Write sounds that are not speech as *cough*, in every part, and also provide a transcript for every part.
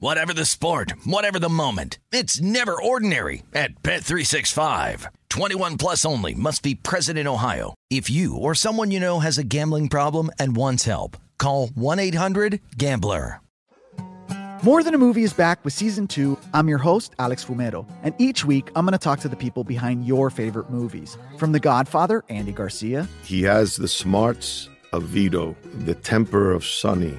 Whatever the sport, whatever the moment, it's never ordinary at Bet365. 21 plus only must be present in Ohio. If you or someone you know has a gambling problem and wants help, call 1-800-GAMBLER. More Than a Movie is back with season two. I'm your host, Alex Fumero, and each week I'm going to talk to the people behind your favorite movies. From The Godfather, Andy Garcia. He has the smarts of Vito, the temper of Sonny,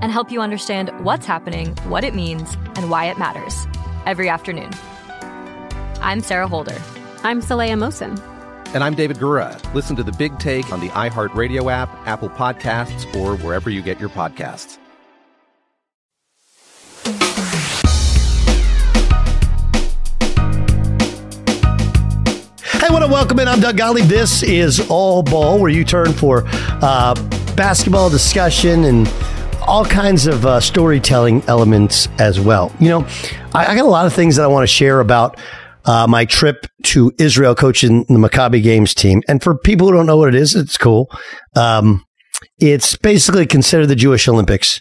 and help you understand what's happening, what it means, and why it matters every afternoon. I'm Sarah Holder. I'm Saleha Mohsin. And I'm David Gura. Listen to The Big Take on the iHeartRadio app, Apple Podcasts, or wherever you get your podcasts. Hey, what a welcome in. I'm Doug Gottlieb. This is All Ball, where you turn for uh, basketball discussion and all kinds of uh, storytelling elements as well. You know, I, I, got a lot of things that I want to share about uh, my trip to Israel coaching the Maccabi Games team. And for people who don't know what it is, it's cool. Um, it's basically considered the Jewish Olympics,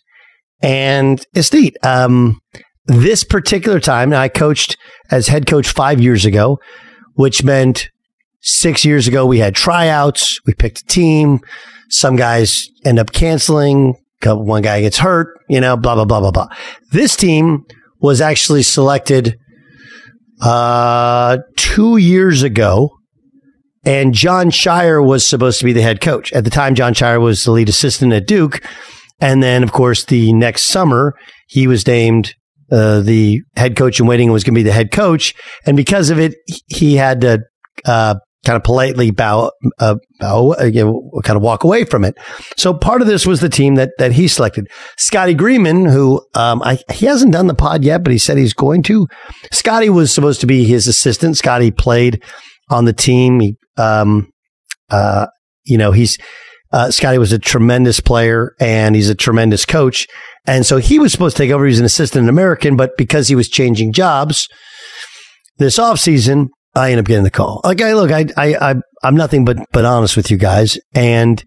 and it's neat. Um, this particular time, I coached as head coach five years ago, which meant six years ago we had tryouts. We picked a team. Some guys end up canceling one guy gets hurt, you know, blah, blah, blah, blah, blah. This team was actually selected uh, two years ago, and Jon Scheyer was supposed to be the head coach. At the time, Jon Scheyer was the lead assistant at Duke. And then, of course, the next summer, he was named uh, the head coach in waiting was going to be the head coach. And because of it, he had to uh, kind of politely bow, uh, bow, uh, you know, kind of walk away from it. So part of this was the team that that he selected. Scotty Greenman, who um, I, he hasn't done the pod yet, but he said he's going to. Scotty was supposed to be his assistant. Scotty played on the team. He, um, uh, you know, he's uh, Scotty was a tremendous player and he's a tremendous coach. And so he was supposed to take over. He's an assistant American, but because he was changing jobs this offseason, I end up getting the call. Like, I look, I, I, I, I'm nothing but, but honest with you guys. And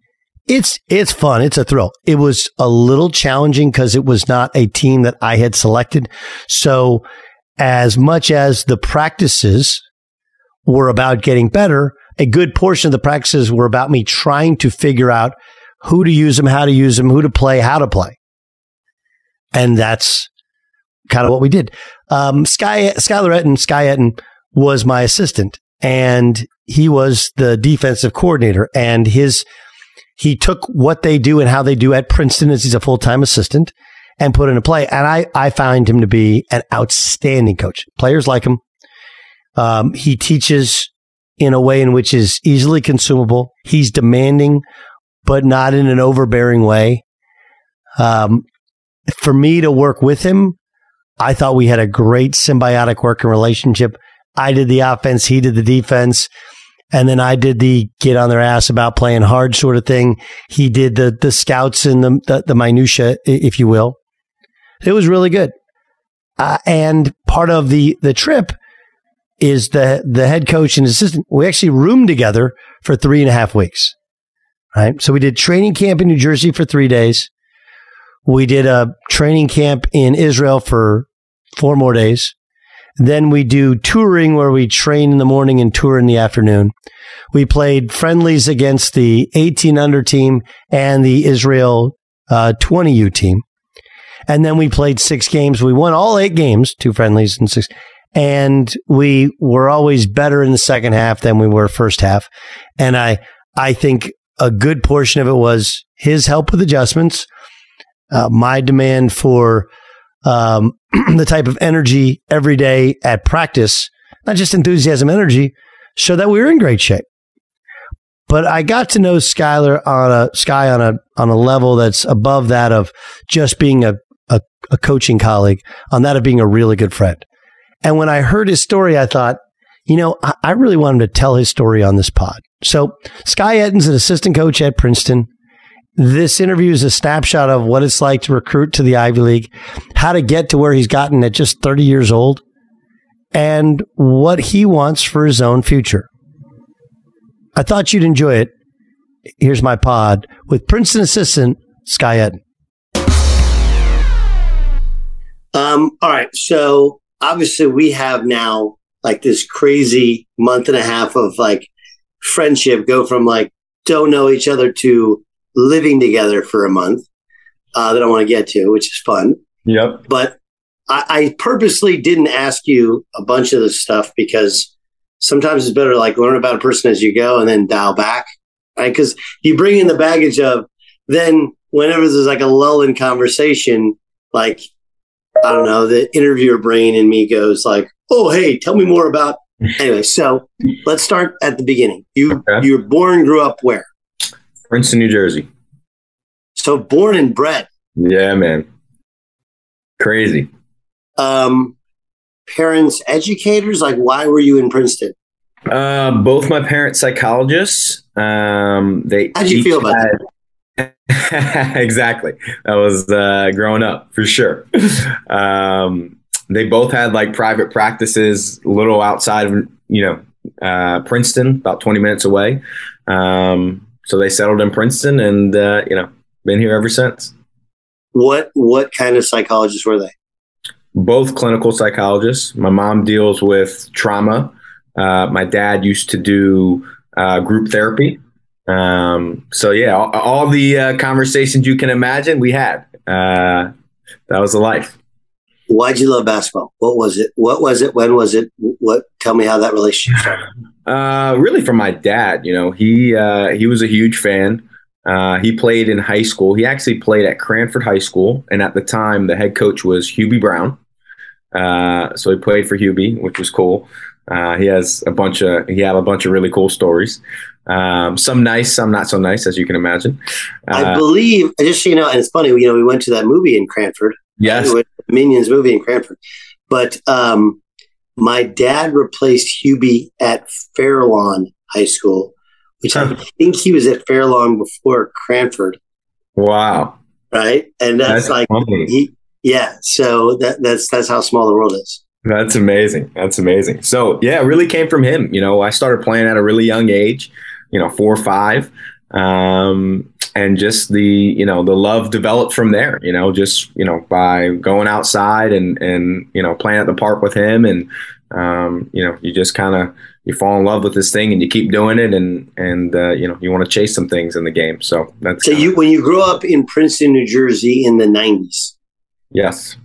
it's, it's fun. It's a thrill. It was a little challenging because it was not a team that I had selected. So as much as the practices were about getting better, a good portion of the practices were about me trying to figure out who to use them, how to use them, who to play, how to play. And that's kind of what we did. Um, Sky, Skylar Ettin, Sky Ettin was my assistant and he was the defensive coordinator and his he took what they do and how they do at Princeton as he's a full-time assistant and put into play. And I, I find him to be an outstanding coach. Players like him. Um, he teaches in a way in which is easily consumable. He's demanding, but not in an overbearing way. Um, for me to work with him, I thought we had a great symbiotic working relationship. I did the offense, he did the defense. And then I did the get on their ass about playing hard sort of thing. He did the the scouts and the the, the minutia, if you will. It was really good. Uh, and part of the the trip is the the head coach and assistant. We actually roomed together for three and a half weeks. Right. So we did training camp in New Jersey for three days. We did a training camp in Israel for four more days. Then we do touring where we train in the morning and tour in the afternoon. We played friendlies against the 18 under team and the Israel uh, 20U team. And then we played six games. We won all eight games, two friendlies and six. and we were always better in the second half than we were first half. And I, I think a good portion of it was his help with adjustments, uh, my demand for um, *clears throat* the type of energy every day at practice, not just enthusiasm, energy, so that we were in great shape. But I got to know Skylar on a Sky on a on a level that's above that of just being a, a, a coaching colleague, on that of being a really good friend. And when I heard his story, I thought, you know, I, I really want him to tell his story on this pod. So Sky Ettin's an assistant coach at Princeton. This interview is a snapshot of what it's like to recruit to the Ivy League, how to get to where he's gotten at just 30 years old, and what he wants for his own future. I thought you'd enjoy it. Here's my pod with Princeton assistant Sky Ettin. Um, all right. So obviously we have now like this crazy month and a half of like friendship go from like don't know each other to living together for a month uh, that I want to get to, which is fun. Yep. But I, I purposely didn't ask you a bunch of this stuff because sometimes it's better to like learn about a person as you go and then dial back. Right. Because you bring in the baggage of then whenever there's like a lull in conversation, like I don't know, the interviewer brain in me goes like, "Oh, hey, tell me more about." *laughs* anyway, so let's start at the beginning. You okay. you were born, grew up where? Princeton, New Jersey. So born and bred. Yeah, man. Crazy. Um, parents, educators. Like, why were you in Princeton? Uh, both my parents psychologists. Um, they. How'd you feel about had, that? *laughs* exactly. That was uh, growing up for sure. um, they both had like private practices, a little outside of you know uh, Princeton, about twenty minutes away. Um, so they settled in Princeton, and uh, you know, been here ever since. What what kind of psychologists were they? Both clinical psychologists. My mom deals with trauma. Uh, my dad used to do uh, group therapy. Um, so yeah, all, all the uh, conversations you can imagine we had. Uh, that was the life. Why'd you love basketball? What was it? What was it? When was it? What? Tell me how that relationship started. Uh, really, from my dad. You know, he uh, he was a huge fan. Uh, he played in high school. He actually played at Cranford High School, and at the time, the head coach was Hubie Brown. Uh, so he played for Hubie, which was cool. Uh, he has a bunch of he had a bunch of really cool stories. Um, some nice, some not so nice, as you can imagine. Uh, I believe, just so you know, and it's funny, you know, we went to that movie in Cranford. Yes. Minions movie in Cranford. But um, my dad replaced Hubie at Fairlawn High School, which. I think he was at Fairlawn before Cranford. Wow. Right. And that's, that's like, he, yeah. So that, that's, that's how small the world is. That's amazing. That's amazing. So yeah, it really came from him. You know, I started playing at a really young age you know, four or five. Um, and just the, you know, the love developed from there, you know, just, you know, by going outside and, and, you know, playing at the park with him. And, um, you know, you just kind of, you fall in love with this thing and you keep doing it and, and, uh, you know, you want to chase some things in the game. So that's, so you, when you grew up in Princeton, New Jersey in the nineties. Yes.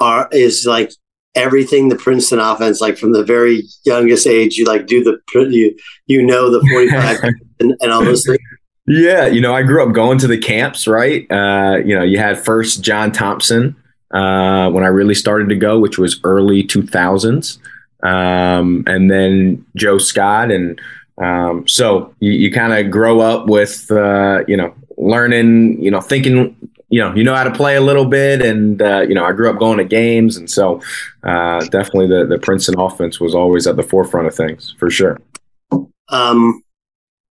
Are, is like everything the Princeton offense, like from the very youngest age, you like do the you you know the forty five *laughs* and, and, all those things. Yeah, you know, I grew up going to the camps. Right, uh, you know, you had first John Thompson uh, when I really started to go, which was early two thousands, um, and then Joe Scott, and um, so you, you kind of grow up with uh, you know learning, you know, thinking you know, you know how to play a little bit, and uh, you know, I grew up going to games, and so uh, definitely the the Princeton offense was always at the forefront of things for sure. Um,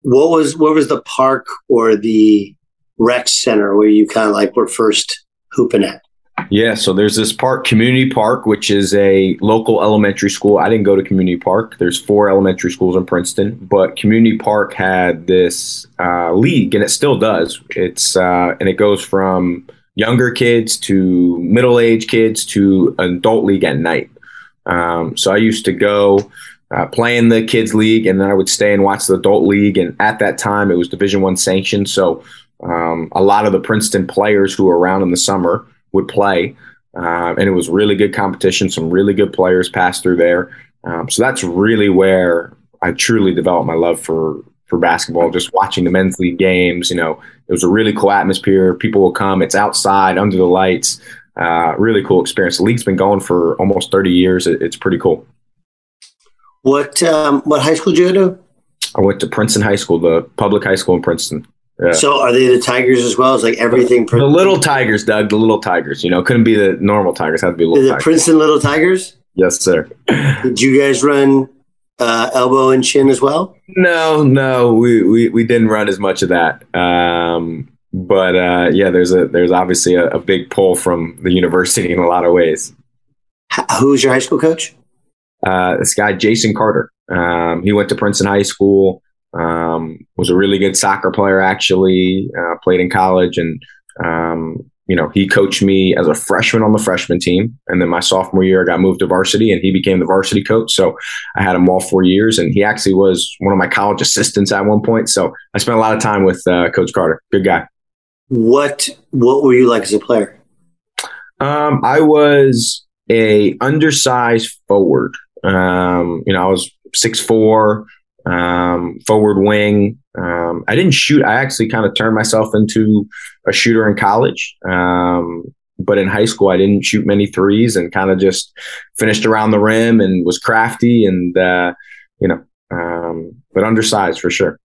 what was what was the park or the rec center where you kind of like were first hooping at? Yeah, so there's this park, Community Park, which is a local elementary school. I didn't go to Community Park. There's four elementary schools in Princeton, but Community Park had this uh, league, and it still does. It's uh, and it goes from younger kids to middle-aged kids to adult league at night. Um, so I used to go uh, play in the kids league, and then I would stay and watch the adult league. And at that time, it was Division One sanctioned, so um, a lot of the Princeton players who were around in the summer would play. uh, and it was really good competition. Some really good players passed through there. Um, so that's really where I truly developed my love for for basketball. Just watching the men's league games, you know, it was a really cool atmosphere. People will come. It's outside under the lights. Uh, really cool experience. The league's been going for almost 30 years. It, it's pretty cool. What um, what high school did you go to? I went to Princeton High School, the public high school in Princeton. Yeah. So are they the Tigers as well? As like everything? The little Tigers, Doug. The little Tigers. You know, couldn't be the normal Tigers. Had to be little. The tigers. Princeton Little Tigers. Yes, sir. Did you guys run uh, elbow and chin as well? No, no, we, we, we didn't run as much of that. Um, but uh, yeah, there's a there's obviously a, a, big pull from the university in a lot of ways. Who's your high school coach? Uh, this guy Jason Carter. Um, he went to Princeton High School. Um, was a really good soccer player. Actually, uh, played in college, and um, you know he coached me as a freshman on the freshman team, and then my sophomore year I got moved to varsity, and he became the varsity coach. So I had him all four years, and he actually was one of my college assistants at one point. So I spent a lot of time with uh, Coach Carter. Good guy. What What were you like as a player? Um, I was a undersized forward. Um, you know, I was six four, um, forward wing. Um, I didn't shoot. I actually kind of turned myself into a shooter in college. Um, but in high school, I didn't shoot many threes and kind of just finished around the rim and was crafty and, uh, you know, um, but undersized for sure.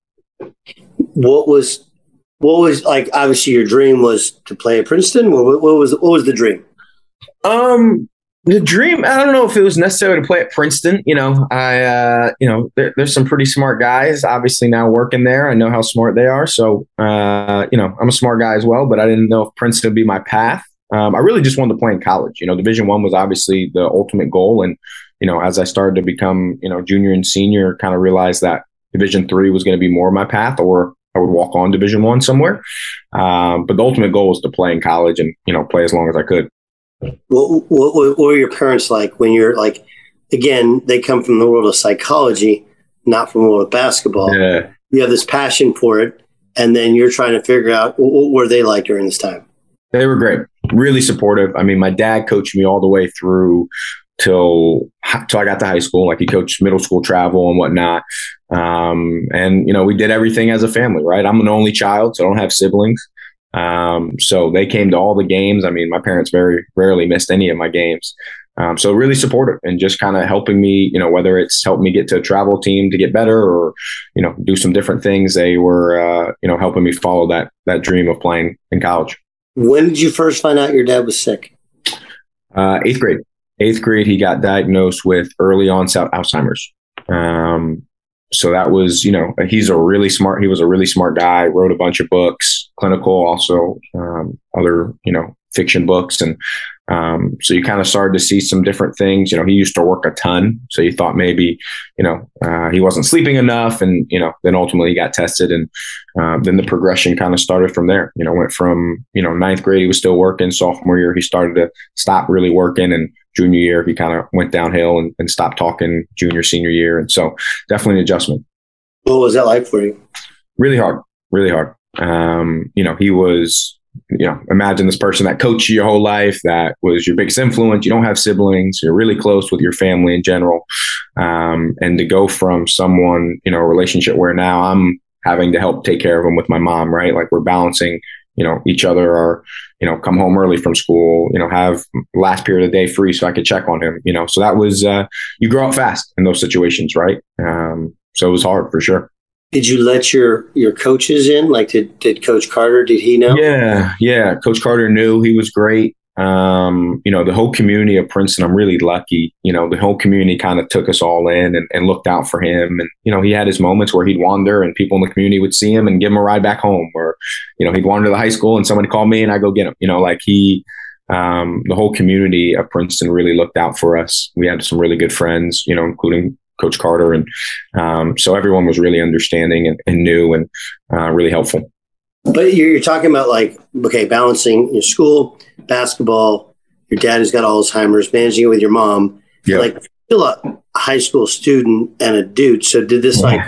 What was, what was like, obviously your dream was to play at Princeton. What, what was, what was the dream? Um, the dream i don't know if it was necessary to play at princeton you know i uh, you know there, there's some pretty smart guys obviously now working there i know how smart they are so uh, you know i'm a smart guy as well but i didn't know if princeton would be my path um, i really just wanted to play in college you know division one was obviously the ultimate goal and you know as i started to become you know junior and senior kind of realized that division three was going to be more of my path or I would walk on Division One somewhere, um, but the ultimate goal was to play in college and you know play as long as I could. What, what, what were your parents like when you're like, again, they come from the world of psychology, not from the world of basketball. Yeah. You have this passion for it, and then you're trying to figure out what were they like during this time. They were great, really supportive. I mean, my dad coached me all the way through till till I got to high school. Like he coached middle school travel and whatnot. Um, and you know, we did everything as a family, right? I'm an only child, so I don't have siblings. Um, so they came to all the games. I mean, my parents very rarely missed any of my games. Um, so really supportive and just kind of helping me, you know, whether it's helping me get to a travel team to get better or, you know, do some different things. They were, uh, you know, helping me follow that, that dream of playing in college. When did you first find out your dad was sick? Uh, eighth grade. Eighth grade, he got diagnosed with early onset Alzheimer's. Um, so that was, you know, he's a really smart, he was a really smart guy, wrote a bunch of books, clinical, also um, other, you know, fiction books. And um, so you kind of started to see some different things. You know, he used to work a ton. So you thought maybe, you know, uh, he wasn't sleeping enough. And, you know, then ultimately he got tested. And um, then the progression kind of started from there. You know, went from, you know, ninth grade, he was still working. Sophomore year, he started to stop really working. And junior year, he kind of went downhill and, and stopped talking junior, senior year. And so definitely an adjustment. What was that like for you? Really hard, really hard. Um, you know, he was, you know, imagine this person that coached you your whole life, that was your biggest influence. You don't have siblings, you're really close with your family in general. Um, and to go from someone, you know, a relationship where now I'm having to help take care of him with my mom, right? Like we're balancing, you know, each other or, you know, come home early from school, you know, have last period of the day free so I could check on him, you know. So that was, uh, you grow up fast in those situations, right? Um, so it was hard for sure. Did you let your your coaches in? Like, did did Coach Carter? Did he know? Yeah, yeah. Coach Carter knew he was great. Um, you know, the whole community of Princeton, I'm really lucky. You know, the whole community kind of took us all in and, and looked out for him. And, you know, he had his moments where he'd wander and people in the community would see him and give him a ride back home. Or, you know, he'd wander to the high school and somebody called me and I go get him. You know, like he, um, the whole community of Princeton really looked out for us. We had some really good friends, you know, including Coach Carter. And um, so everyone was really understanding and, and new and uh, really helpful. But you're, you're, talking about like, okay, balancing your school, basketball, your dad who's got Alzheimer's, managing it with your mom. Yeah. Like, still a high school student and a dude. So did this like,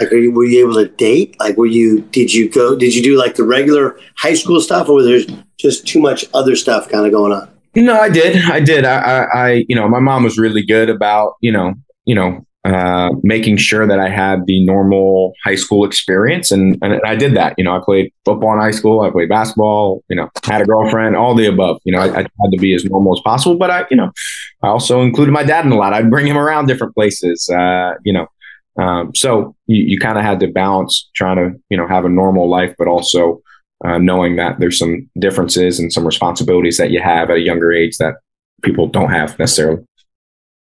like, you, were you able to date? Like, were you, did you go, did you do like the regular high school stuff or was there just too much other stuff kind of going on? No, I did. I did. I, I, I, you know, my mom was really good about, you know, you know, uh, making sure that I had the normal high school experience, and, and I did that. You know, I played football in high school. I played basketball. You know, had a girlfriend. All the above. You know, I, I tried to be as normal as possible, but I, you know, I also included my dad in a lot. I'd bring him around different places. Uh, you know, um, so you, you kind of had to balance trying to, you know, have a normal life, but also uh, knowing that there's some differences and some responsibilities that you have at a younger age that people don't have necessarily.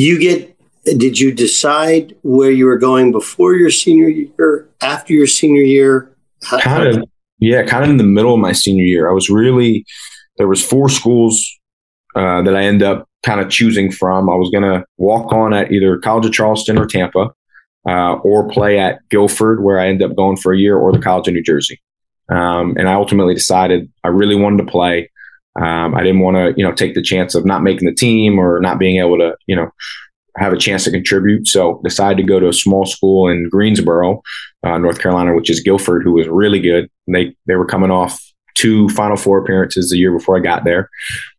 You get did you decide where you were going before your senior year after your senior year? Kind of yeah kind of in the middle of my senior year. I was really there was four schools uh, that i ended up kind of choosing from. I was going to walk on at either college of charleston or tampa uh, or play at guilford where i ended up going for a year or the college of new jersey. Um, and i ultimately decided i really wanted to play um, I didn't want to, you know, take the chance of not making the team or not being able to, you know, have a chance to contribute. So decided to go to a small school in Greensboro, uh, North Carolina, which is Guilford, who was really good. They they were coming off two Final Four appearances the year before I got there.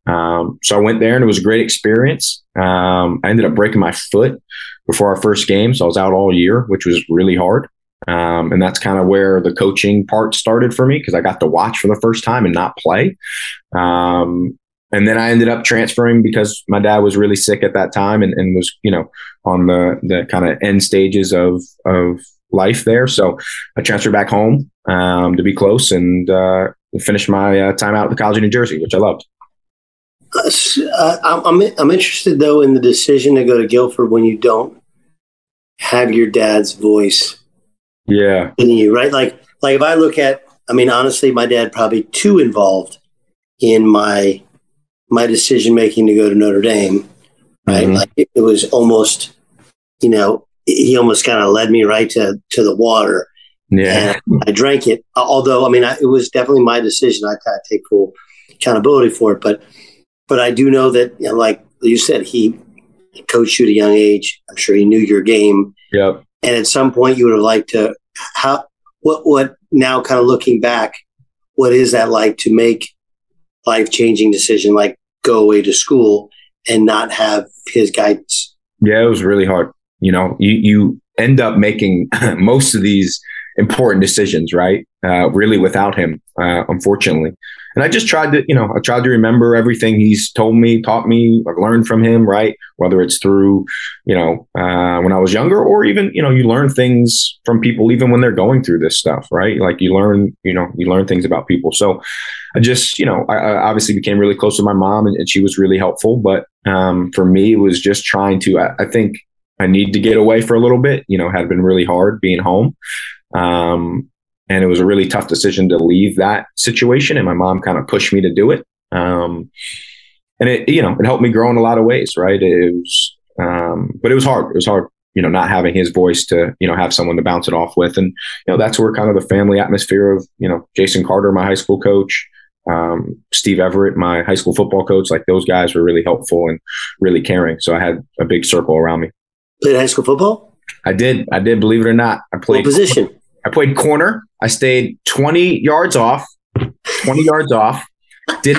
Um, so I went there and it was a great experience. Um, I ended up breaking my foot before our first game, so I was out all year, which was really hard. Um, and that's kind of where the coaching part started for me because I got to watch for the first time and not play. Um, and then I ended up transferring because my dad was really sick at that time and, and was, you know, on the, the kind of end stages of, of life there. So I transferred back home um, to be close and uh, finish my uh, time out at the College of New Jersey, which I loved. Uh, I'm I'm interested though in the decision to go to Guilford when you don't have your dad's voice. Yeah, in you, right? Like like if I look at, I mean, honestly, my dad probably too involved in my my decision making to go to Notre Dame. Right, mm-hmm. like it, it was almost, you know, he almost kind of led me right to to the water. Yeah, I drank it. Although, I mean, I, it was definitely my decision. I, I take full accountability for it, but but I do know that, you know, like you said, he coached you at a young age. I'm sure he knew your game. Yep. And at some point, you would have liked to how what what now kind of looking back, what is that like to make life changing decision like go away to school and not have his guidance? Yeah, it was really hard. You know, you you end up making *laughs* most of these important decisions, right? Uh, really without him, uh, unfortunately. And I just tried to, you know, I tried to remember everything he's told me, taught me, I've learned from him, right? Whether it's through, you know, uh, when I was younger, or even, you know, you learn things from people even when they're going through this stuff, right? Like you learn, you know, you learn things about people. So I just, you know, I, I obviously became really close to my mom, and, and she was really helpful. But um, for me, it was just trying to. I, I think I need to get away for a little bit. You know, had been really hard being home. Um, and it was a really tough decision to leave that situation. And my mom kind of pushed me to do it. Um, and it, you know, it helped me grow in a lot of ways, right? It was, um, but it was hard. It was hard, you know, not having his voice to, you know, have someone to bounce it off with. And, you know, that's where kind of the family atmosphere of, you know, Jason Carter, my high school coach, um, Steve Everett, my high school football coach, like those guys were really helpful and really caring. So I had a big circle around me. Played high school football? I did. I did. Believe it or not, I played what position. I played corner. I stayed 20 yards off, 20 yards off. Did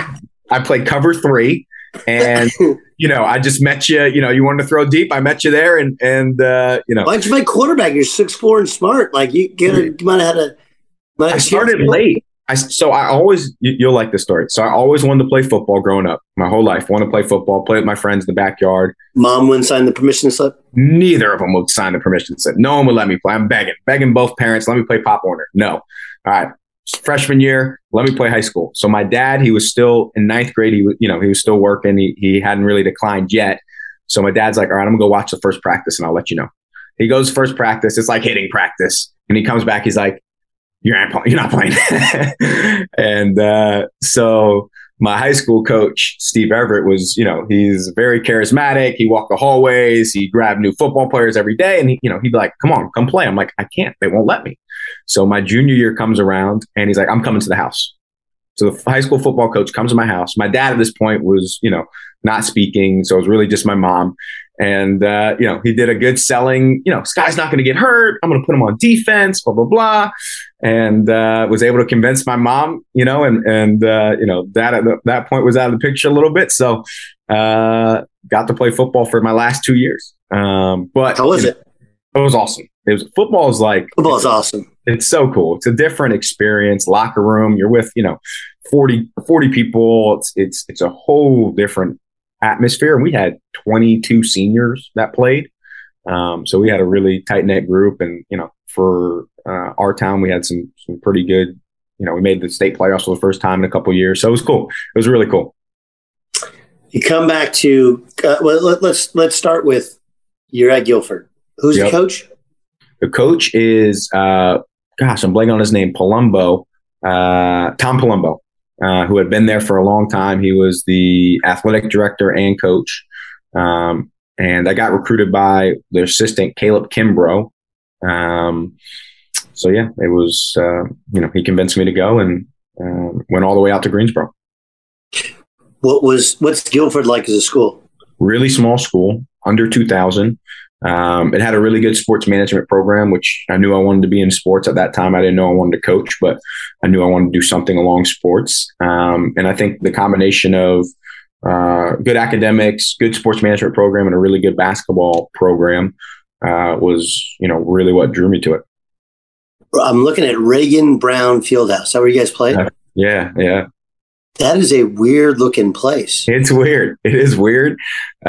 I played cover three? And *laughs* you know, I just met you. You know, you wanted to throw deep. I met you there, and and uh, you know, why don't you play quarterback? You're six four and smart. Like you, get a, you might have had a. I started late. I so I always you, will like this story. So I always wanted to play football growing up. My whole life, Want to play football, play with my friends in the backyard. Mom wouldn't sign the permission slip. Neither of them would sign the permission slip. No one would let me play. I'm begging, begging both parents. Let me play Pop Warner. No. All right. Freshman year, let me play high school. So my dad, he was still in ninth grade. He was, you know, he was still working. He he hadn't really declined yet. So my dad's like, all right, I'm gonna go watch the first practice and I'll let you know. He goes first practice. It's like hitting practice, and he comes back. He's like, you're not, you're not playing. *laughs* and uh, so my high school coach, Steve Everett, was, you know, he's very charismatic. He walked the hallways. He grabbed new football players every day. And he, you know, he'd be like, come on, come play. I'm like, I can't. They won't let me. So my junior year comes around and he's like, I'm coming to the house. So the high school football coach comes to my house. My dad at this point was, you know, not speaking. So it was really just my mom. And, uh, you know, he did a good selling, you know, this guy's not going to get hurt. I'm going to put him on defense, blah, blah, blah. And uh, was able to convince my mom, you know, and, and uh, you know, that at the, that point was out of the picture a little bit. So uh, got to play football for my last two years. Um, but how was it? It was awesome. It was football is like football is awesome. It's so cool. It's a different experience. Locker room. You're with, you know, 40, 40 people. It's, it's, it's a whole different atmosphere. And we had 22 seniors that played. Um, so we had a really tight knit group. And, you know, for uh, our town, we had some, some pretty good, you know, we made the state playoffs for the first time in a couple years. So it was cool. It was really cool. You come back to, uh, well, let, us let's, let's start with you're at Guilford. Who's yep. the coach? The coach is, uh, gosh, I'm blanking on his name, Palombo, uh, Tom Palombo. Uh, who had been there for a long time. He was the athletic director and coach. Um, and I got recruited by the assistant Caleb Kimbrough. Um, so yeah, it was uh, you know he convinced me to go and uh, went all the way out to Greensboro. What was what's Guilford like as a school? Really small school, under two thousand. Um, it had a really good sports management program, which I knew I wanted to be in sports at that time. I didn't know I wanted to coach, but I knew I wanted to do something along sports. Um, and I think the combination of uh, good academics, good sports management program, and a really good basketball program uh, was, you know, really what drew me to it. I'm looking at Ragan Brown Fieldhouse. Is that where you guys play? Yeah, yeah. That is a weird looking place. It's weird. It is weird.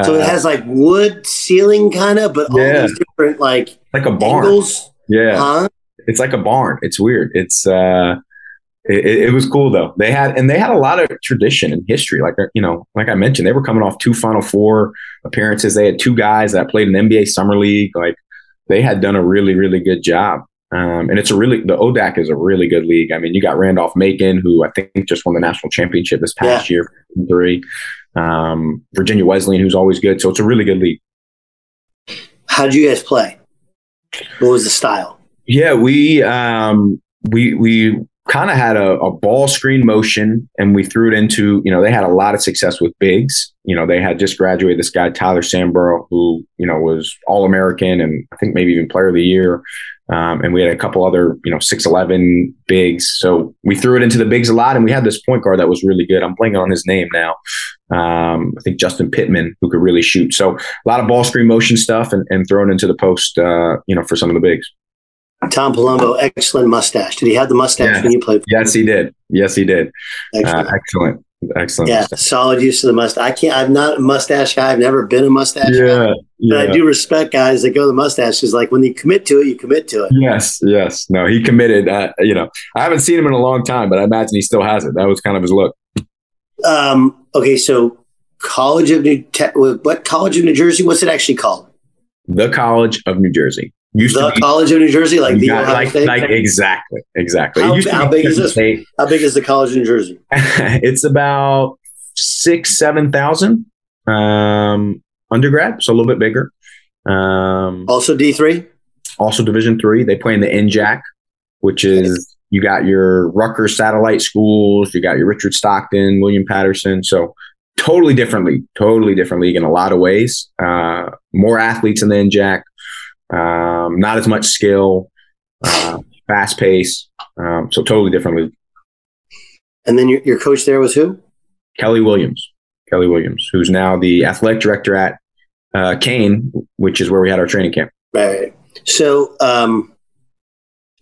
So uh, it has like wood ceiling kind of, but all these different like like a barn. Angles. Yeah. Huh? It's like a barn. It's weird. It's uh it, it, was cool though. They had and they had a lot of tradition and history. Like you know, like I mentioned, they were coming off two Final Four appearances. They had two guys that played in NBA Summer League. Like they had done a really really good job. Um, and it's a really the ODAC is a really good league. I mean, you got Randolph Macon, who I think just won the national championship this past yeah. year, three. Um, Virginia Wesleyan, who's always good. So it's a really good league. How did you guys play? What was the style? Yeah, we um, we we kind of had a, a, ball screen motion and we threw it into, you know, they had a lot of success with bigs. You know, they had just graduated this guy, Tyler Samborough, who, you know, was all American and I think maybe even player of the year. Um, and we had a couple other, you know, 6'11 bigs. So we threw it into the bigs a lot. And we had this point guard that was really good. I'm blanking on his name now. Um, I think Justin Pittman, who could really shoot. So a lot of ball screen motion stuff and, and thrown into the post, uh, you know, for some of the bigs. Tom Palombo, excellent mustache. Did he have the mustache yeah. when you played? Yes, he did. Yes, he did. Excellent. Uh, excellent. Excellent. Yeah, solid use of the mustache. I can't. I'm not a mustache guy. I've never been a mustache yeah, guy. Yeah. But I do respect guys that go the mustache. Is like when you commit to it, you commit to it. Yes. Yes. No, he committed. Uh, you know, I haven't seen him in a long time, but I imagine he still has it. That was kind of his look. Um. Okay. So, College of New. Te- what College of New Jersey? What's it actually called? The College of New Jersey. Used the to be, College of New Jersey, like the got, like, like exactly, exactly. How, how big is this? State. How big is the College of New Jersey? *laughs* it's about six, seven thousand um, undergrad, so a little bit bigger. Um, also D three. Also Division three. They play in the NJAC, which is you got your Rutgers satellite schools, you got your Richard Stockton, William Paterson. So totally different league, totally different league in a lot of ways. Uh, more athletes in the NJAC um, not as much skill, uh, fast pace. Um, so totally different league. And then your, your coach there was who? Kelly Williams. Kelly Williams, who's now the athletic director at uh, Kean, which is where we had our training camp. Right. So, um,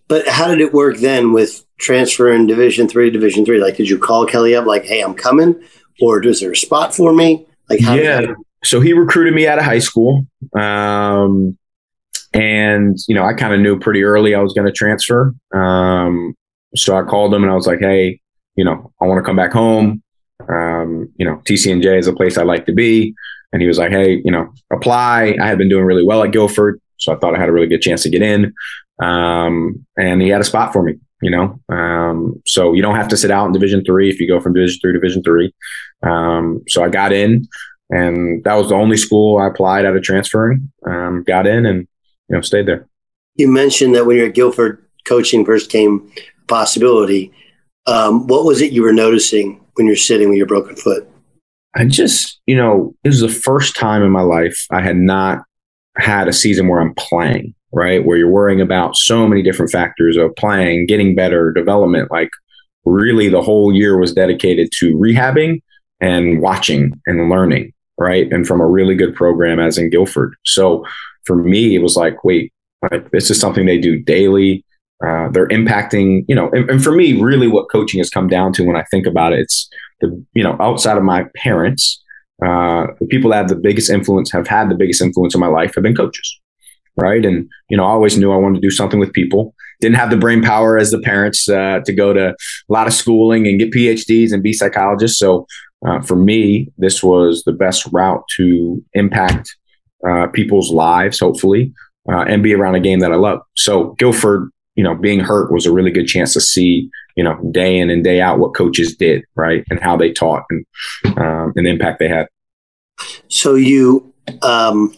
but how did it work then with transferring Division three, Division three? Like, did you call Kelly up like, "Hey, I'm coming," or is there a spot for me? Like, yeah. So he recruited me out of high school. Um, and, you know, I kind of knew pretty early I was going to transfer. Um, so I called him and I was like, hey, you know, I want to come back home. Um, you know, TCNJ is a place I like to be. And he was like, hey, you know, apply. I had been doing really well at Guilford. So I thought I had a really good chance to get in. Um, and he had a spot for me, you know. Um, so you don't have to sit out in Division three if you go from Division three to Division three. Um, so I got in, and that was the only school I applied out of transferring. Um, got in, and you know, stayed there. You mentioned that when you're at Guilford, coaching first came possibility. Um, what was it you were noticing when you're sitting with your broken foot? I just, you know, it was the first time in my life I had not had a season where I'm playing, right? Where you're worrying about so many different factors of playing, getting better, development. Like, really, the whole year was dedicated to rehabbing and watching and learning, right? And from a really good program as in Guilford. So, for me, it was like, wait, this is something they do daily. Uh, they're impacting, you know, and, and, for me, really what coaching has come down to when I think about it, it's the, you know, outside of my parents, uh, the people that have the biggest influence, have had the biggest influence in my life have been coaches. Right. And, you know, I always knew I wanted to do something with people. Didn't have the brain power as the parents uh, to go to a lot of schooling and get PhDs and be psychologists. So uh, for me, this was the best route to impact uh, people's lives, hopefully, uh, and be around a game that I love. So Guilford, you know, being hurt was a really good chance to see, you know, day in and day out what coaches did, right, and how they taught and um, and the impact they had. So you, um,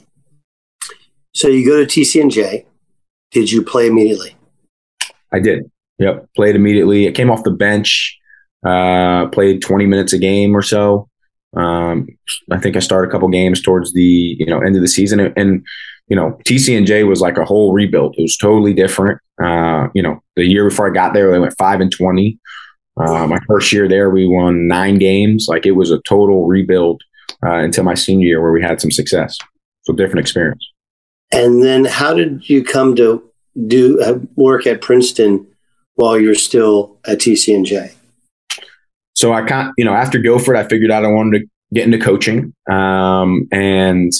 so you go to TCNJ. Did you play immediately? I did. Yep, played immediately. I came off the bench, uh, played 20 minutes a game or so. Um, I think I started a couple games towards the you know end of the season, and, and you know TCNJ was like a whole rebuild. It was totally different. Uh, you know, the year before I got there, they went five and twenty. Uh, my first year there, we won nine games. Like it was a total rebuild uh, until my senior year, where we had some success. So different experience. And then, how did you come to do uh, work at Princeton while you're still at TCNJ? So I can't, you know, after Guilford, I figured out I wanted to get into coaching. Um, and,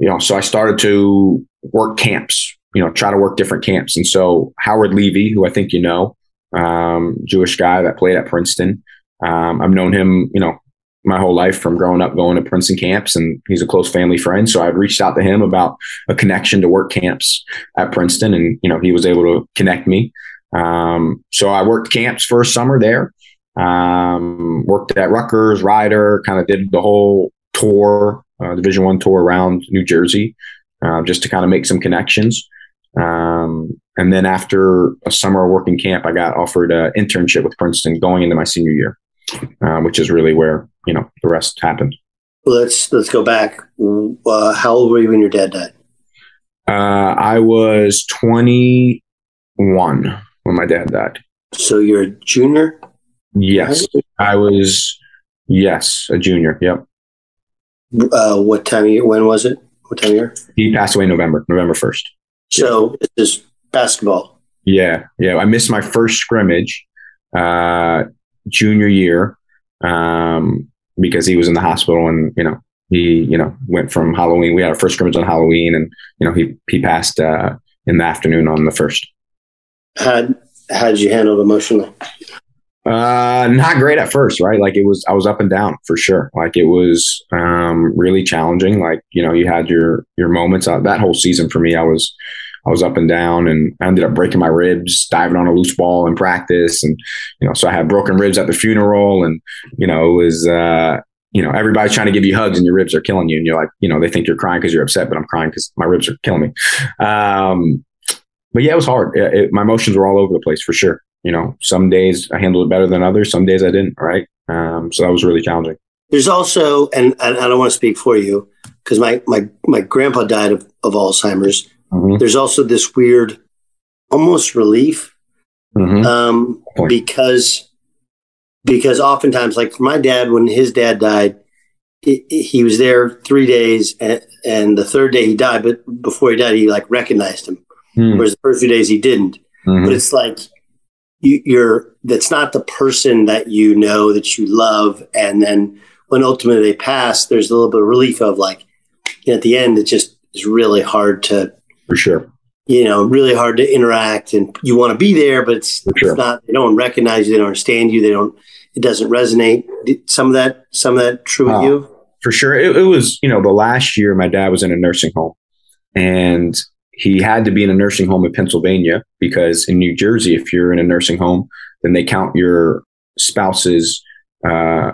you know, so I started to work camps, you know, try to work different camps. And so Howard Levy, who I think you know, um, Jewish guy that played at Princeton. Um, I've known him, you know, my whole life from growing up going to Princeton camps, and he's a close family friend. So I've reached out to him about a connection to work camps at Princeton, and you know he was able to connect me. Um, so I worked camps for a summer there. Um, worked at Rutgers, Rider, kind of did the whole tour, uh, Division One tour around New Jersey, uh, just to kind of make some connections. Um, and then after a summer of working camp, I got offered an internship with Princeton going into my senior year, uh, which is really where you know the rest happened. Let's let's go back. Uh, how old were you when your dad died? Uh, I was 21 when my dad died. So you're a junior. Yes, I was. Yes, a junior. Yep. Uh, what time of year? When was it? What time of year? He passed away November, November first. So this is basketball. Yeah, yeah. I missed my first scrimmage, uh, junior year, um, because he was in the hospital, and you know he, you know, went from Halloween. We had our first scrimmage on Halloween, and you know he he passed uh, in the afternoon on the first. How how did you handle it emotionally? Uh, not great at first, right? Like it was, I was up and down for sure. Like it was, um, really challenging. Like, you know, you had your, your moments uh, that whole season for me. I was, I was up and down and I ended up breaking my ribs, diving on a loose ball in practice. And, you know, so I had broken ribs at the funeral and, you know, it was, uh, you know, everybody's trying to give you hugs and your ribs are killing you. And you're like, you know, they think you're crying because you're upset, but I'm crying because my ribs are killing me. Um, but yeah, it was hard. It, it, my emotions were all over the place for sure you know, some days I handled it better than others. Some days I didn't. Right. Um, so that was really challenging. There's also, and I, I don't want to speak for you because my, my, my grandpa died of, of Alzheimer's. Mm-hmm. There's also this weird, almost relief, mm-hmm. um, because, because oftentimes, like my dad, when his dad died, it, he was there three days, and, and, the third day he died. But before he died, he like recognized him, mm. whereas the first few days he didn't. Mm-hmm. But it's like you, you're that's not the person that you know that you love, and then when ultimately they pass, there's a little bit of relief of like you know, at the end it just is really hard to for sure. you know really hard to interact and you want to be there but it's, sure. it's not they don't recognize you they don't understand you they don't it doesn't resonate. Some of that some of that true with uh, you? for sure. It, it was you know the last year my dad was in a nursing home and he had to be in a nursing home in Pennsylvania because in New Jersey, if you're in a nursing home, then they count your spouses uh,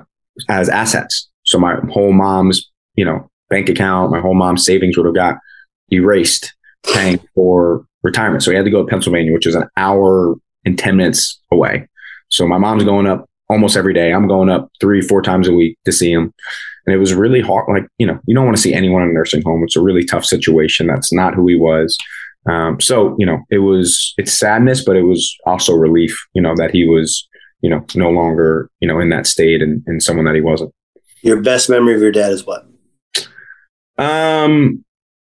as assets. So my whole mom's, you know, bank account, my whole mom's savings would have got erased paying for retirement. So he had to go to Pennsylvania, which is an hour and 10 minutes away. So my mom's going up almost every day. I'm going up three, four times a week to see him. And it was really hard. Like, you know, you don't want to see anyone in a nursing home. It's a really tough situation. That's not who he was. Um, so, you know, it was, it's sadness, but it was also relief, you know, that he was, you know, no longer, you know, in that state and, and someone that he wasn't. Your best memory of your dad is what? Um,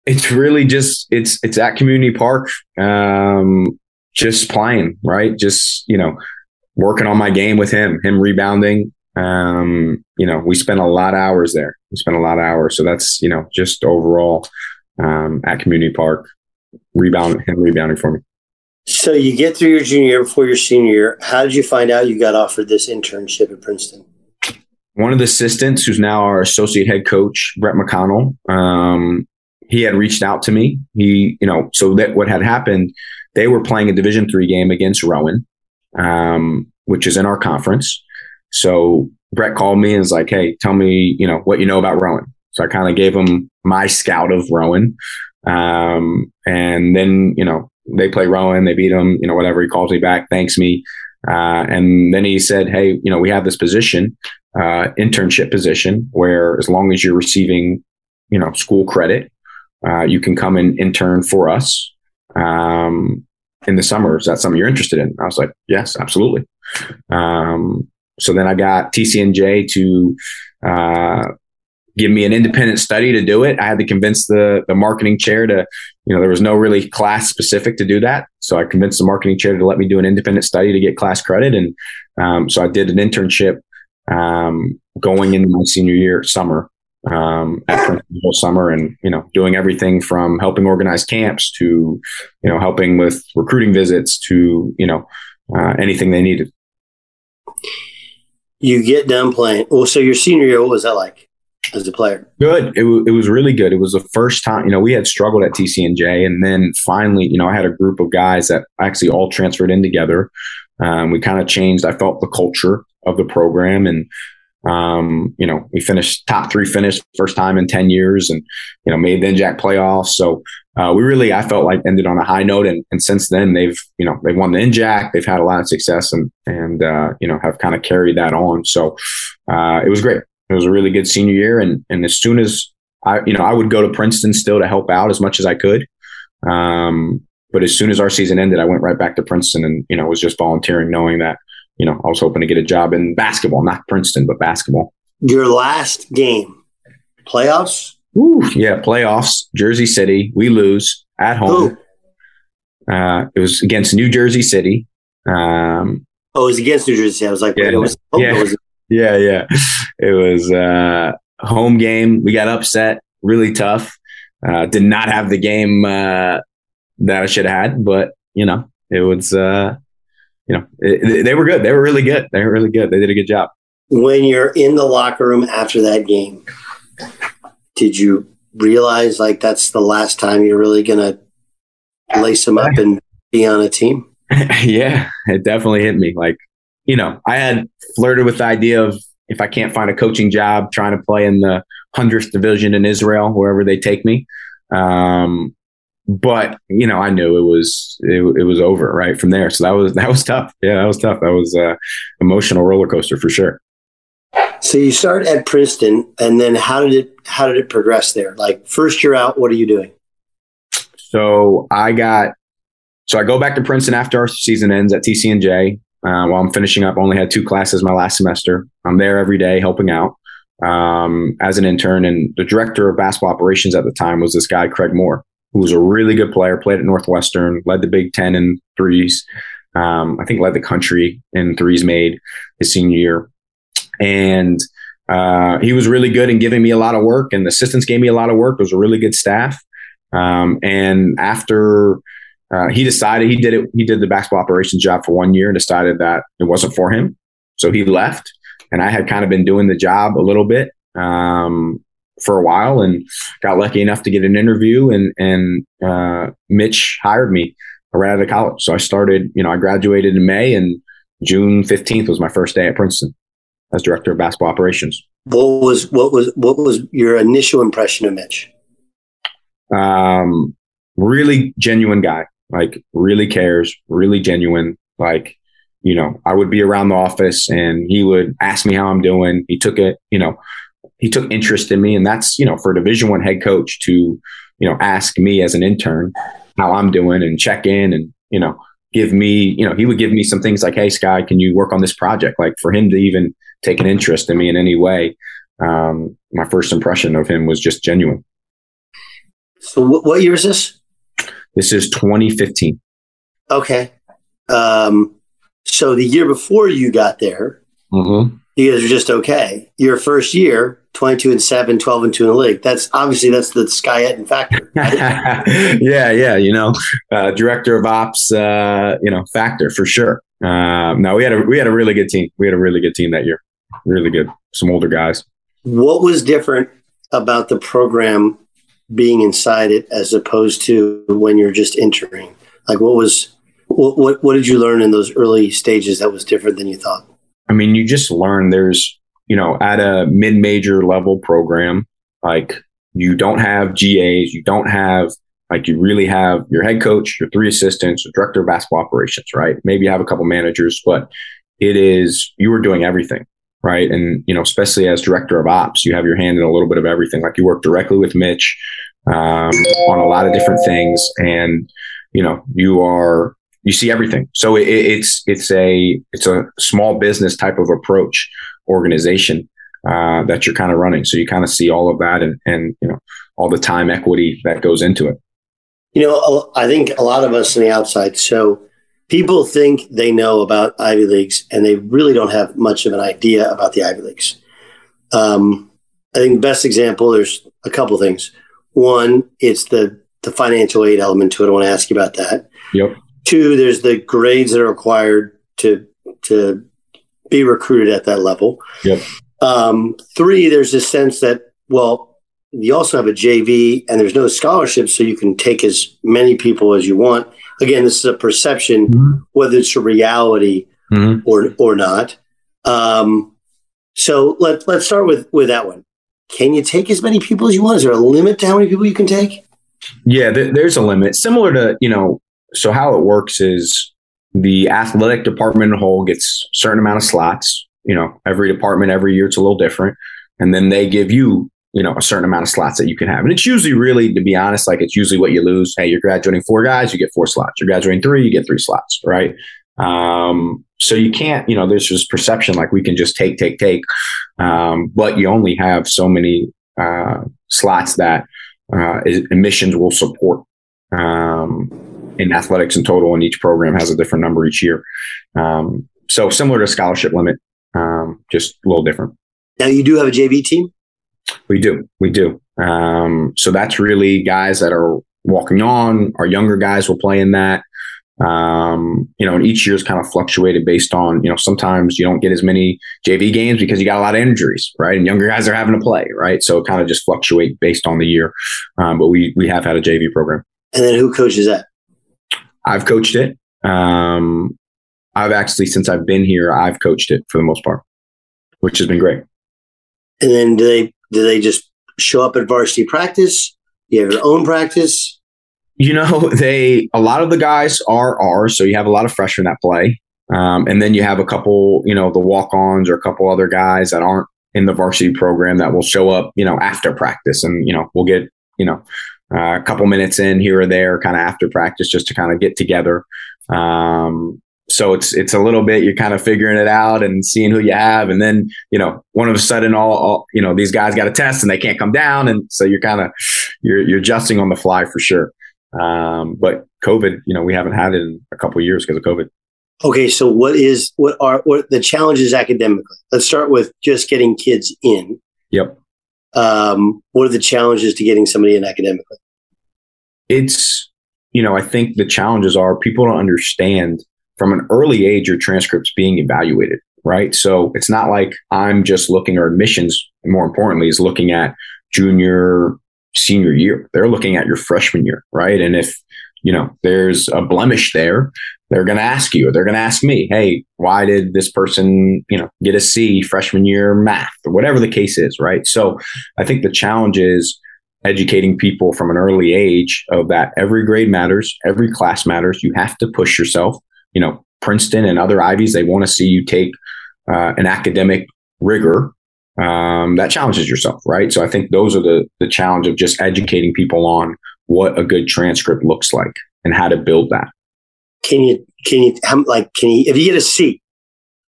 it's really just, it's, it's at community park. Um, just playing, right? Just, you know, working on my game with him, him rebounding, um, you know, we spent a lot of hours there. We spent a lot of hours. So that's, you know, just overall um, at Community Park, rebound him rebounding for me. So you get through your junior year before your senior year. How did you find out you got offered this internship at Princeton? One of the assistants, who's now our associate head coach, Brett MacConnell, um, he had reached out to me. He, you know, so that what had happened, they were playing a Division three game against Rowan, um, which is in our conference. So Brett called me and was like, Hey, tell me, you know, what you know about Rowan. So I kind of gave him my scout of Rowan. Um, and then, you know, they play Rowan, they beat him, you know, whatever. He calls me back, thanks me. Uh, and then he said, Hey, you know, we have this position, uh, internship position where as long as you're receiving, you know, school credit, uh, you can come and intern for us. Um, in the summer. Is that something you're interested in? I was like, yes, absolutely. Um, so then I got TCNJ to uh, give me an independent study to do it. I had to convince the the marketing chair to, you know, there was no really class specific to do that. So I convinced the marketing chair to let me do an independent study to get class credit, and um, so I did an internship um, going into my senior year summer um, Princeton whole summer, and you know, doing everything from helping organize camps to, you know, helping with recruiting visits to, you know, uh, anything they needed. You get done playing. Well, so your senior year, what was that like as a player? Good. It, w- it was really good. It was the first time, you know, we had struggled at TCNJ. And then finally, you know, I had a group of guys that actually all transferred in together. Um, we kind of changed, I felt, the culture of the program. And, um, you know, we finished top three finish first time in 10 years and, you know, made the NJAC playoffs. So uh, we really, I felt like ended on a high note. And, and since then they've, you know, they've won the NJAC, they've had a lot of success and, and, uh, you know, have kind of carried that on. So uh, it was great. It was a really good senior year. And, and as soon as I, you know, I would go to Princeton still to help out as much as I could. Um, but as soon as our season ended, I went right back to Princeton and, you know, was just volunteering knowing that, you know, I was hoping to get a job in basketball, not Princeton, but basketball. Your last game, playoffs? Ooh, yeah, playoffs, Jersey City. We lose at home. Uh, it was against New Jersey City. Um, oh, it was against New Jersey. I was like, yeah, it was, yeah, it was yeah, yeah. It was uh, home game. We got upset, really tough. Uh, did not have the game uh, that I should have had, but you know, it was. Uh, you know, it, they were good. They were really good. They were really good. They did a good job. when you're in the locker room after that game, did you realize like that's the last time you're really gonna lace them up and be on a team? *laughs* yeah, it definitely hit me. Like, you know, I had flirted with the idea of if I can't find a coaching job, trying to play in the hundredth division in Israel, wherever they take me. Um, but you know, I knew it was it, it was over right from there. So that was *laughs* that was tough. Yeah, that was tough. That was a emotional roller coaster for sure. So you start at Princeton, and then how did it how did it progress there? Like first year out, what are you doing? So I got so I go back to Princeton after our season ends at TCNJ. Uh, while I'm finishing up, only had two classes my last semester. I'm there every day helping out um, as an intern. And the director of basketball operations at the time was this guy, Craig Moore, who was a really good player, played at Northwestern, led the Big Ten in threes. Um, I think led the country in threes made his senior year. And uh, he was really good in giving me a lot of work, and the assistants gave me a lot of work. It was a really good staff. Um, and after uh, he decided he did it, he did the basketball operations job for one year and decided that it wasn't for him. So he left, and I had kind of been doing the job a little bit um, for a while, and got lucky enough to get an interview, and and uh, Mitch hired me right out of college. So I started, you know, I graduated in May, and June fifteenth was my first day at Princeton as director of basketball operations. What was what was what was your initial impression of Mitch? Um, really genuine guy, like really cares, really genuine. Like, you know, I would be around the office and he would ask me how I'm doing. He took it, you know, he took interest in me, and that's you know for a Division One head coach to you know ask me as an intern how I'm doing and check in and you know give me you know he would give me some things like hey Sky can you work on this project like for him to even take an interest in me in any way um, my first impression of him was just genuine So what, what year is this? this is 2015 Okay. Um, so the year before you got there, mm-hmm. you guys were just okay. Your first year, 22 and 7, 12 and 2 in the league. That's obviously that's the Sky Ettin factor. *laughs* yeah, yeah, you know, uh, director of ops, uh, you know, factor for sure. Uh, no, we had a we had a really good team. We had a really good team that year. Really good. Some older guys. What was different about the program being inside it as opposed to when you're just entering? Like what was what what, what did you learn in those early stages that was different than you thought? I mean, you just learn there's, you know, at a mid major level program, like you don't have GAs, you don't have, like, you really have your head coach, your three assistants, your director of basketball operations, right? Maybe you have a couple managers, but it is, you are doing everything, right? And, you know, especially as director of ops, you have your hand in a little bit of everything. Like you work directly with Mitch um, on a lot of different things. And, you know, you are, you see everything. So it, it's it's a it's a small business type of approach organization uh, that you're kind of running. So you kind of see all of that and and you know all the time equity that goes into it. You know, I think a lot of us on the outside, so people think they know about Ivy Leagues and they really don't have much of an idea about the Ivy Leagues. Um, I think the best example, there's a couple things. One, it's the the financial aid element to it. I want to ask you about that. Yep. Two, there's the grades that are required to to be recruited at that level. Yep. Um, three, there's a sense that well, you also have a JV and there's no scholarships, so you can take as many people as you want. Again, this is a perception, Mm-hmm. whether it's a reality or or not. Um, so let let's start with with that one. Can you take as many people as you want? Is there a limit to how many people you can take? Yeah, th- there's a limit. Similar to, you know, so how it works is the athletic department in whole gets a certain amount of slots. You know, every department every year it's a little different. And then they give you, you know, a certain amount of slots that you can have. And it's usually really, to be honest, like it's usually what you lose. Hey, you're graduating four guys, you get four slots. You're graduating three, you get three slots, right? Um, so you can't, you know, there's this perception like we can just take, take, take. Um, but you only have so many uh, slots that uh, is- admissions will support um, in athletics in total, and each program has a different number each year. Um, so similar to scholarship limit, um, just a little different. Now you do have a JV team. We do, we do. Um, so that's really guys that are walking on. Our younger guys will play in that. Um, you know, and each year's kind of fluctuated based on, you know, sometimes you don't get as many JV games because you got a lot of injuries, right? And younger guys are having to play, right? So it kind of just fluctuate based on the year. Um, but we we have had a JV program. And then who coaches that? I've coached it. Um, I've actually, since I've been here, I've coached it for the most part, which has been great. And then do they do they just show up at varsity practice? You have your own practice. You know, *laughs* they a lot of the guys are ours, so you have a lot of freshmen that play, um, and then you have a couple, you know, the walk-ons or a couple other guys that aren't in the varsity program that will show up, you know, after practice, and you know, we'll get, you know, uh, a couple minutes in here or there, kind of after practice, just to kind of get together. Um, so it's it's a little bit you're kind of figuring it out and seeing who you have, and then you know, one of a sudden, all, all you know, these guys got a test and they can't come down, and so you're kind of you're you're adjusting on the fly for sure. Um, but COVID, you know, we haven't had it in a couple of years because of COVID. Okay, so what is what are what the challenges academically? Let's start with just getting kids in. Yep. Um, what are the challenges to getting somebody in academically? It's, you know, I think the challenges are people don't understand from an early age your transcripts being evaluated, right? So it's not like I'm just looking or admissions, more importantly, is looking at junior, senior year. They're looking at your freshman year, right? And if, you know, there's a blemish there, they're going to ask you, or they're going to ask me, hey, why did this person, you know, get a C freshman year math or whatever the case is, right? So I think the challenge is educating people from an early age of that every grade matters, every class matters. You have to push yourself. You know, Princeton and other Ivies, they want to see you take uh, an academic rigor um, that challenges yourself, right? So I think those are the the challenge of just educating people on what a good transcript looks like and how to build that. Can you can you like can you if you get a C,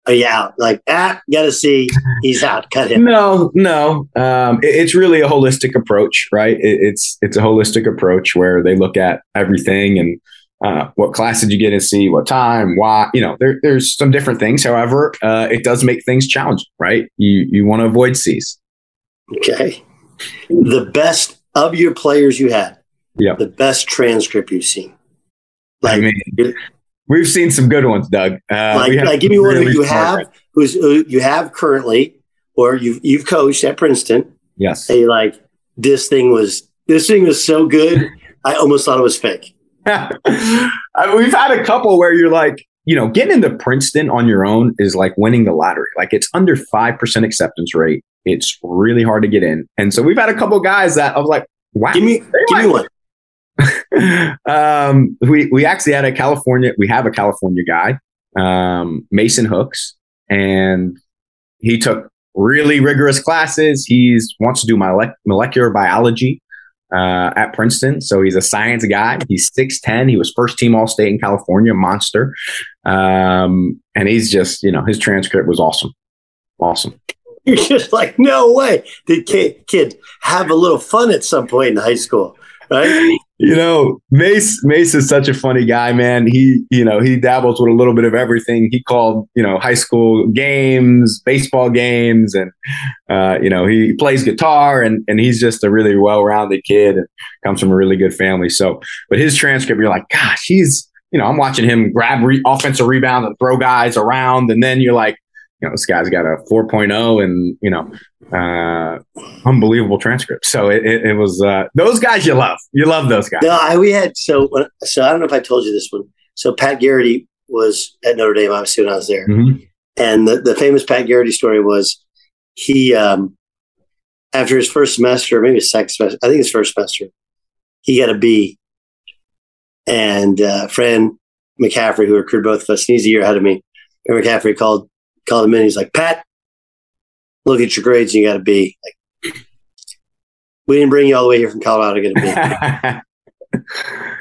are you out? Like ah, got a C, he's out. Cut him. No, no. Um, it- it's really a holistic approach, right? It, it's it's a holistic approach where they look at everything and uh, what class did you get in see? what time, why. You know, there, there's some different things. However, uh, it does make things challenging, right? You you want to avoid C's. Okay. The best of your players you had. Yeah. The best transcript you've seen. I mean, we've seen some good ones, Doug. Uh, like, like give me one who you have, who's who you have currently, or you've you've coached at Princeton. Yes. Hey, like this thing was this thing was so good, I almost thought it was fake. *laughs* We've had a couple where you're like, you know, getting into Princeton on your own is like winning the lottery. Like it's under 5% acceptance rate. It's really hard to get in. And so we've had a couple guys that I was like, wow. Give me, give me one. *laughs* um, we, we actually had a California, we have a California guy, um, Mason Hooks, and he took really rigorous classes. He's wants to do mole- molecular biology uh, at Princeton. So he's a science guy. He's 6'10. He was first team All State in California, monster. Um, and he's just, you know, his transcript was awesome. Awesome. *laughs* You're just like, no way. Did kid, kid have a little fun at some point in high school? Right? You know, Mace Mace is such a funny guy, man. He, you know, he dabbles with a little bit of everything. He called, you know, high school games, baseball games, and uh, you know, he plays guitar and and he's just a really well-rounded kid and comes from a really good family. So, but his transcript, you're like, gosh, he's you know, I'm watching him grab re- offensive rebound and throw guys around. And then you're like, you know, this guy's got a 4.0 and, you know, uh, unbelievable transcript. So it, it, it was, uh, those guys you love. You love those guys. No, I, we had, so, so I don't know if I told you this one. So Pat Garrity was at Notre Dame, obviously, when I was there. Mm-hmm. And the, the famous Pat Garrity story was he, um, after his first semester, maybe second semester, I think his first semester, he got a B. And uh, Fran McCaffery, who recruited both of us, and he's a year ahead of me. And McCaffery called called him in. He's like, Pat, look at your grades. And you got a B. Like, we didn't bring you all the way here from Colorado to get a B.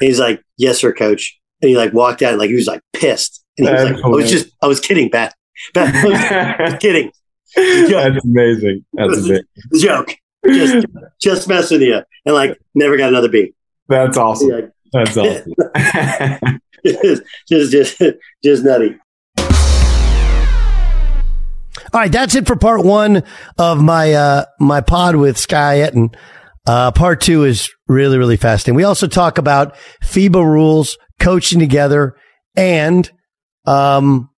*laughs* he's like, yes, sir, coach. And he like walked out, and like he was like pissed. And he was like, I was just, I was kidding, Pat. Pat, I was, I was *laughs* kidding. That's amazing. That's amazing. joke. Just, just mess with you, and like never got another B. That's awesome. Like, That's *laughs* awesome. just, just, just nutty. All right, that's it for part one of my uh, my pod with Sky Ettin. Uh, part two is really really fascinating. We also talk about FIBA rules, coaching together, and um,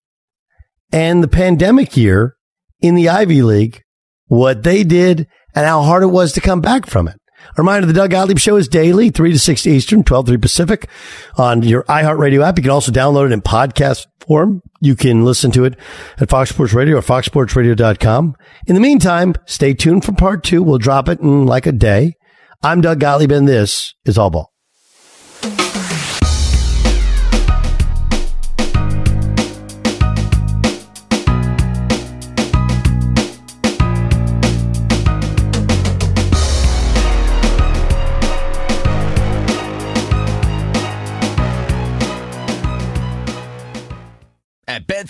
and the pandemic year in the Ivy League, what they did, and how hard it was to come back from it. A reminder, the Doug Gottlieb Show is daily, 3 to 6 Eastern, 12 3 Pacific on your iHeartRadio app. You can also download it in podcast form. You can listen to it at Fox Sports Radio or foxsportsradio.com. In the meantime, stay tuned for part two. We'll drop it in like a day. I'm Doug Gottlieb and this is All Ball.